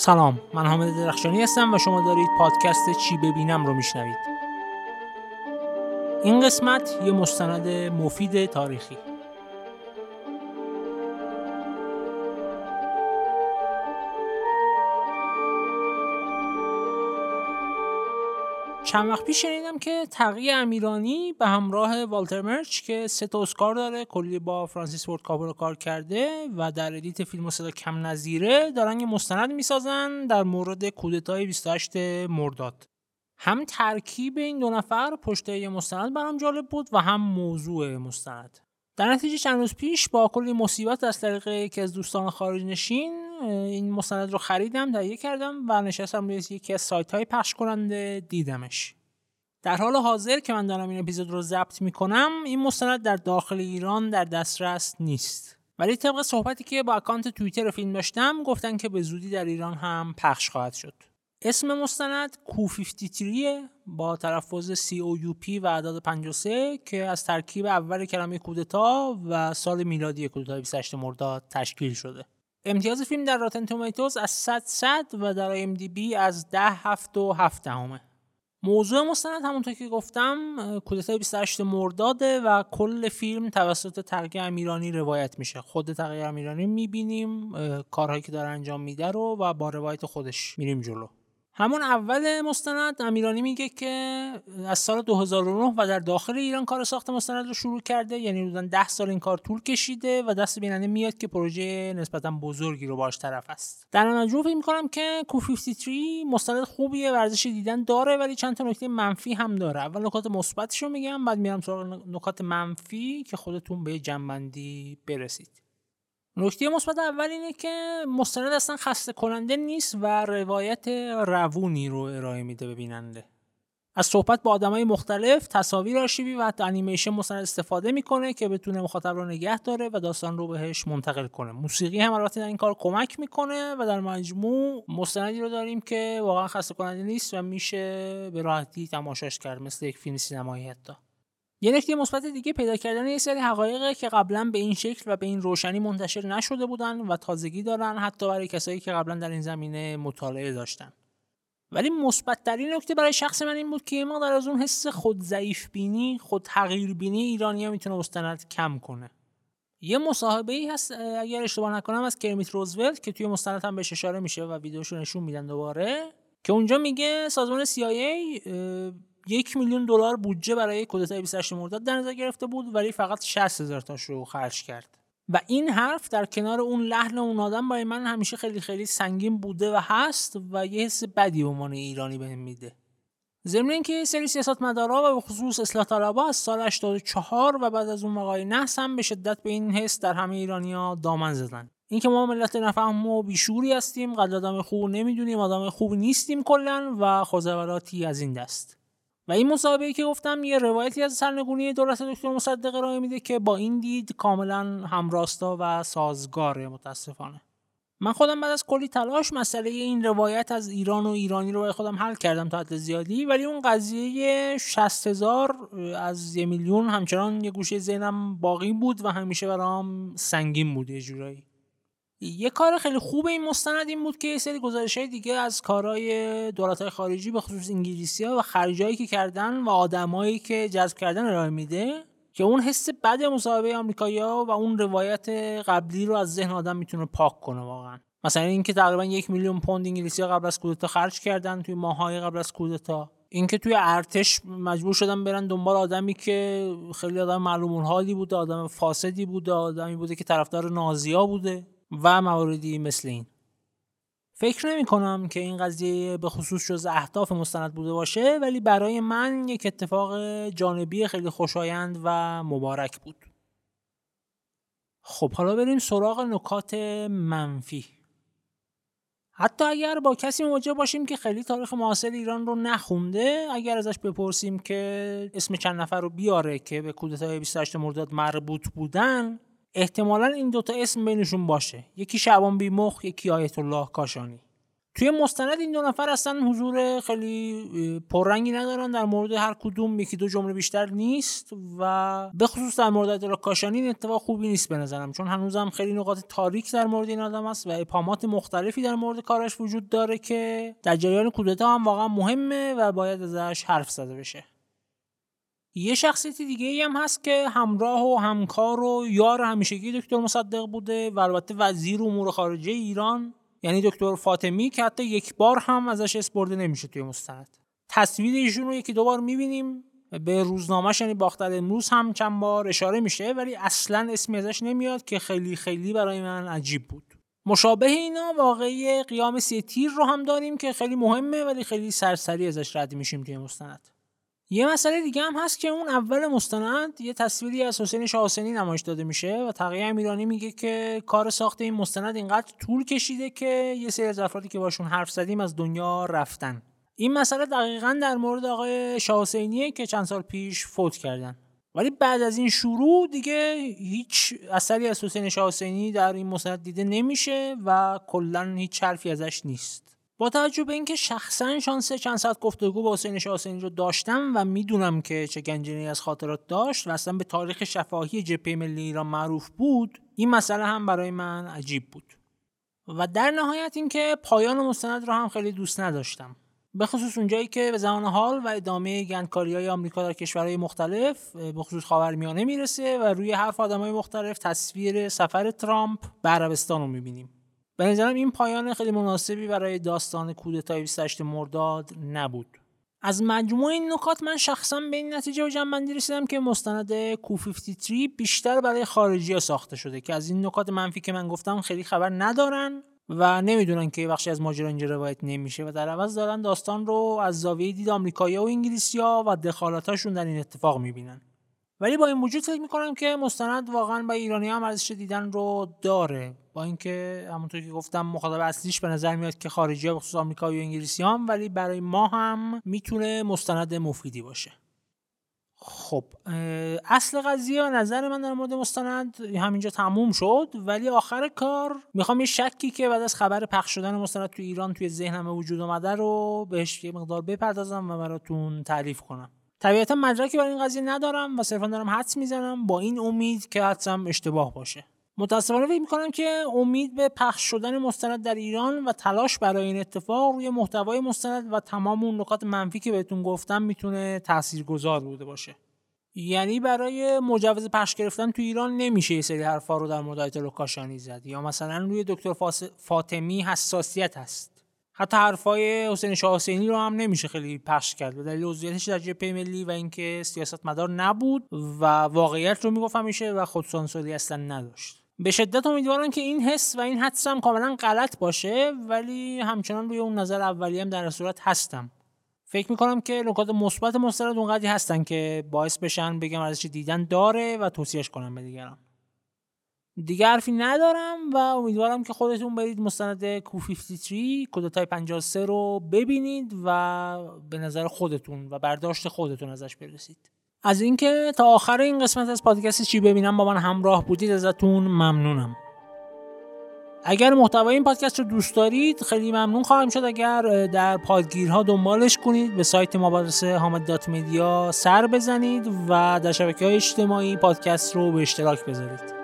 سلام من حامد درخشانی هستم و شما دارید پادکست چی ببینم رو میشنوید. این قسمت یه مستند مفید تاریخی. چند وقت پیش شنیدم که تقی امیرانی به همراه والتر مرچ که سه تا اسکار داره کلی با فرانسیس فورد کاپولا کار کرده و در edit فیلم و صدا کم نظیره دارن یه مستند می‌سازن در مورد کودتای 28 مرداد. هم ترکیب این دو نفر پشت یه مستند برام جالب بود و هم موضوع مستند. در نتیجه چند روز پیش با کلی مصیبت از طریق یکی از دوستان خارج نشین این مستند رو خریدم تهیه کردم و نشستم روی یکی از سایت های پخش کننده دیدمش. در حال حاضر که من دارم این اپیزود رو ضبط می‌کنم این مستند در داخل ایران در دسترس نیست. ولی طبق صحبتی که با اکانت توییتر فیلم داشتم گفتن که به زودی در ایران هم پخش خواهد شد. اسم مستند کو 53 با تلفظ سی او یو پی و اعداد 53 که از ترکیب اول کلمه کودتا و سال میلادی کودتا 28 مرداد تشکیل شده. امتیاز فیلم در راتن تومیتوز از 100 100 و در ام دی بی از 10 7 و 7 دهمه. موضوع مستند همونطور که گفتم کودتای 28 مرداده و کل فیلم توسط تقی امیرانی روایت میشه خود تقی امیرانی می‌بینیم کارهایی که داره انجام میده رو و با روایت خودش میریم جلو همون اول مستند امیرانی میگه که از سال 2009 و در داخل ایران کار ساخت مستند رو شروع کرده یعنی حدودا 10 سال این کار طول کشیده و دست بیننده میاد که پروژه نسبتا بزرگی رو باش طرف است. در مجموع فکر می‌کنم که کو 53 مستند خوبیه ورزش دیدن داره ولی چند تا نکته منفی هم داره. اول نکات مثبتش رو میگم بعد میرم سراغ نکات منفی که خودتون به جنبندی برسید. نکته مثبت اول اینه که مستند اصلا خسته کننده نیست و روایت روونی رو ارائه میده به بیننده. از صحبت با آدمای مختلف تصاویر آرشیوی و حتی انیمیشن مستند استفاده می‌کنه که بتونه مخاطب رو نگه داره و داستان رو بهش منتقل کنه. موسیقی هم البته در این کار کمک می‌کنه و در مجموع مستندی رو داریم که واقعا خسته کننده نیست و میشه به راحتی تماشاش کرد مثل یک فیلم سینمایی حتی. یه نکته مثبت دیگه پیدا کردن یه سری حقایق که قبلا به این شکل و به این روشنی منتشر نشده بودن و تازگی دارن حتی برای کسایی که قبلا در این زمینه مطالعه داشتن. ولی مثبت ترین نکته برای شخص من این بود که ما در از اون حس خود ضعیف بینی خود تغییر بینی ایرانی می‌تونه مستند کم کنه. یه مصاحبه ای هست اگر اشتباه نکنم از کرمیت روزولت که توی مستند هم بهش اشاره میشه و ویدیوشو نشون میدن دوباره که اونجا میگه سازمان CIA یک میلیون دلار بودجه برای کودتای 28 مرداد در نظر گرفته بود ولی فقط 60 هزار تاش رو خرج کرد. و این حرف در کنار اون لحن اون آدم برای من همیشه خیلی خیلی سنگین بوده و هست و یه حس بدی به عنوان ایرانی بهم میده. ضمن اینکه سری سیاست مدارا و به خصوص اصلاح طلبا از سال 84 و بعد از اون وقایع نحس هم به شدت به این حس در همه ایرانیا دامن زدن. اینکه ما ملت نفهم و بیشوری هستیم قدر آدم خوب نمی‌دونیم آدم خوب نیستیم کلا و خوزوراتی از این دست. و این مصاحبه که گفتم یه روایتی از سرنگونی دولت دکتر مصدق ارائه میده که با این دید کاملا همراستا و سازگاره متاسفانه. من خودم بعد از کلی تلاش مسئله این روایت از ایران و ایرانی رو برای خودم حل کردم تا حد زیادی ولی اون قضیه 60 هزار از یه میلیون همچنان یه گوشه ذهنم باقی بود و همیشه برام سنگین بود یه جورایی. یه کار خیلی خوب این مستند این بود که یه سری گزارش دیگه از کارهای دولت های خارجی به خصوص انگلیسی ها و خرجایی که کردن و آدمایی که جذب کردن ارائه میده که اون حس بد مصاحبه آمریکایی‌ها و اون روایت قبلی رو از ذهن آدم می‌تونه پاک کنه واقعا. مثلا اینکه تقریبا یک میلیون پوند انگلیسی ها قبل از کودتا خرج کردن توی ماهای قبل از کودتا. اینکه توی ارتش مجبور شدن برن دنبال آدمی که خیلی آدم معلوم حالی بوده آدم فاسدی بوده آدمی بوده که طرفدار نازیا بوده. و مواردی مثل این. فکر نمی کنم که این قضیه به خصوص جز اهداف مستند بوده باشه ولی برای من یک اتفاق جانبی خیلی خوشایند و مبارک بود. خب حالا بریم سراغ نکات منفی. حتی اگر با کسی مواجه باشیم که خیلی تاریخ معاصر ایران رو نخونده اگر ازش بپرسیم که اسم چند نفر رو بیاره که به کودتای 28 مرداد مربوط بودن احتمالا این دوتا اسم بینشون باشه. یکی شعبان بیمخ یکی آیت الله کاشانی. توی مستند این دو نفر اصلا حضور خیلی پررنگی ندارن. در مورد هر کدوم یکی دو جمله بیشتر نیست و به خصوص در مورد ادرا کاشانی این اتفاق خوبی نیست به نظرم چون هنوزم خیلی نقاط تاریک در مورد این آدم است و اپامات مختلفی در مورد کارش وجود داره که در جریان کودتا هم واقعا مهمه و باید ازش حرف زده بشه. یه شخصیت دیگه ای هم هست که همراه و همکار و یار همیشگی دکتر مصدق بوده و البته وزیر امور خارجه ایران. یعنی دکتر فاطمی که حتی یک بار هم ازش اسپرده نمیشه توی مستند. تصویر ایشون رو یکی دو بار می‌بینیم. به روزنامهش یعنی باختر امروز هم چند بار اشاره میشه ولی اصلا اسمی ازش نمیاد که خیلی خیلی برای من عجیب بود. مشابه اینا واقعی قیام سی تیر رو هم داریم که خیلی مهمه ولی خیلی سرسری ازش رد میشیم توی مستند. یه مسئله دیگه هم هست که اون اول مستند یه تصویری از حسین شاهسنی نمایش داده میشه و تقیه امیرانی میگه که کار ساخت این مستند اینقدر طول کشیده که یه سری از افرادی که باشون حرف زدیم از دنیا رفتن. این مسئله دقیقا در مورد آقای شاهسینیه که چند سال پیش فوت کردن. ولی بعد از این شروع دیگه هیچ اثری از حسین شاهسینی در این مستند دیده نمیشه و کلا هیچ حرفی ازش نیست. با توجه به اینکه شخصا شانس چند ساعت گفتگو با حسین شاهسینی رو داشتم و می‌دونم که چه گنجینه از خاطرات داشت و اصلا به تاریخ شفاهی جبهه ملی ایران معروف بود این مسئله هم برای من عجیب بود. و در نهایت اینکه پایان مستند رو هم خیلی دوست نداشتم. به خصوص اونجایی که به زمان حال و ادامه گندکاری های آمریکا در کشورهای مختلف به خصوص خاورمیانه می‌رسه و روی حرف آدمای مختلف تصویر سفر ترامپ به عربستان رو می‌بینیم. به نظرم این پایان خیلی مناسبی برای داستان کودتای 28 مرداد نبود. از مجموع این نکات من شخصا به این نتیجه و جنبندی رسیدم که مستند کو 53 بیشتر برای خارجی ها ساخته شده که از این نکات منفی که من گفتم خیلی خبر ندارن و نمی‌دونن که بخشی از ماجرا اینجا روایت نمیشه و در عوض دارن داستان رو از زاویه دید آمریکایی و انگلیسیا و دخالتاشون در این اتفاق می‌بینن. ولی با این وجود فکر می‌کنم که مستند واقعا با ایرانی هم ارزش دیدن رو داره. با اینکه همونطور که گفتم مخاطب اصلیش به نظر میاد که خارجی ها بخصوص آمریکایی و انگلیسی هم ولی برای ما هم می‌تونه مستند مفیدی باشه. خب اصل قضیه و نظر من در مورد مستند همینجا تموم شد. ولی آخر کار می‌خوام یه شکی که بعد از خبر پخش شدن مستند تو ایران توی ذهنم وجود اومده رو بهش یه مقدار بپردازم و براتون تعریف کنم. طبیعتا مدرکی برای این قضیه ندارم و صرفا دارم حدس می‌زنم با این امید که حدسم اشتباه باشه. متاسفانه فکر می‌کنم که امید به پخش شدن مستند در ایران و تلاش برای این اتفاق روی محتوای مستند و تمام اون نکات منفی که بهتون گفتم می‌تونه تاثیرگذار بوده باشه. یعنی برای مجوز پخش گرفتن تو ایران نمیشه یه سری حرفا رو در مورد آیت زد یا مثلا روی دکتر فاطمی حساسیت هست. حتی حرفای حسین شاه حسینی رو هم نمیشه خیلی پخش کرد. به دلیل عضویتش در جبهه ملی و اینکه سیاست مدار نبود و واقعیت رو می‌گفت همیشه و خودسانسوری اصلا نداشت. به شدت امیدوارم که این حس و این حدس هم کاملا غلط باشه ولی همچنان روی اون نظر اولی هم در صورت هستم. فکر می‌کنم که نکات مثبت مستند اونقدری هستن که باعث بشن بگم ارزش دیدن داره و توصیهش کنم به دیگران. دیگه حرفی ندارم و امیدوارم که خودتون برید مستند کو 53 کودتای 53 رو ببینید و به نظر خودتون و برداشت خودتون ازش برسید. از اینکه تا آخر این قسمت از پادکست چی ببینم با من همراه بودید ازتون ممنونم. اگر محتوای این پادکست رو دوست دارید خیلی ممنون خواهم شد اگر در پادگیرها دنبالش کنید به سایت مبادرسه حامد دات سر بزنید و در شبکه های اجتماعی پادکست رو به اشتراک بذارید.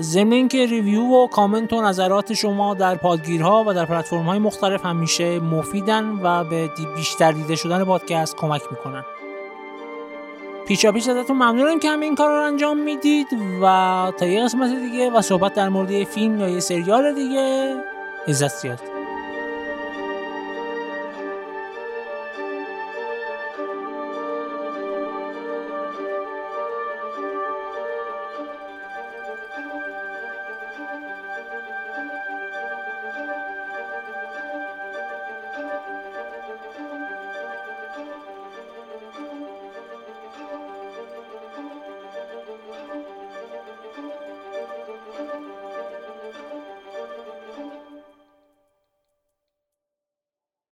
ضمن اینکه ریویو و کامنت و نظرات شما در پادگیرها و در پلتفرم های مختلف همیشه مفیدن و به بیشتر دیده شدن پادکست کمک می‌کنن. پیچا پیچ ازتون ممنونم که همه این کار رو انجام می‌دید و تا یه قسمت دیگه و صحبت در مورد فیلم یا یه سریال دیگه عزت زیاد.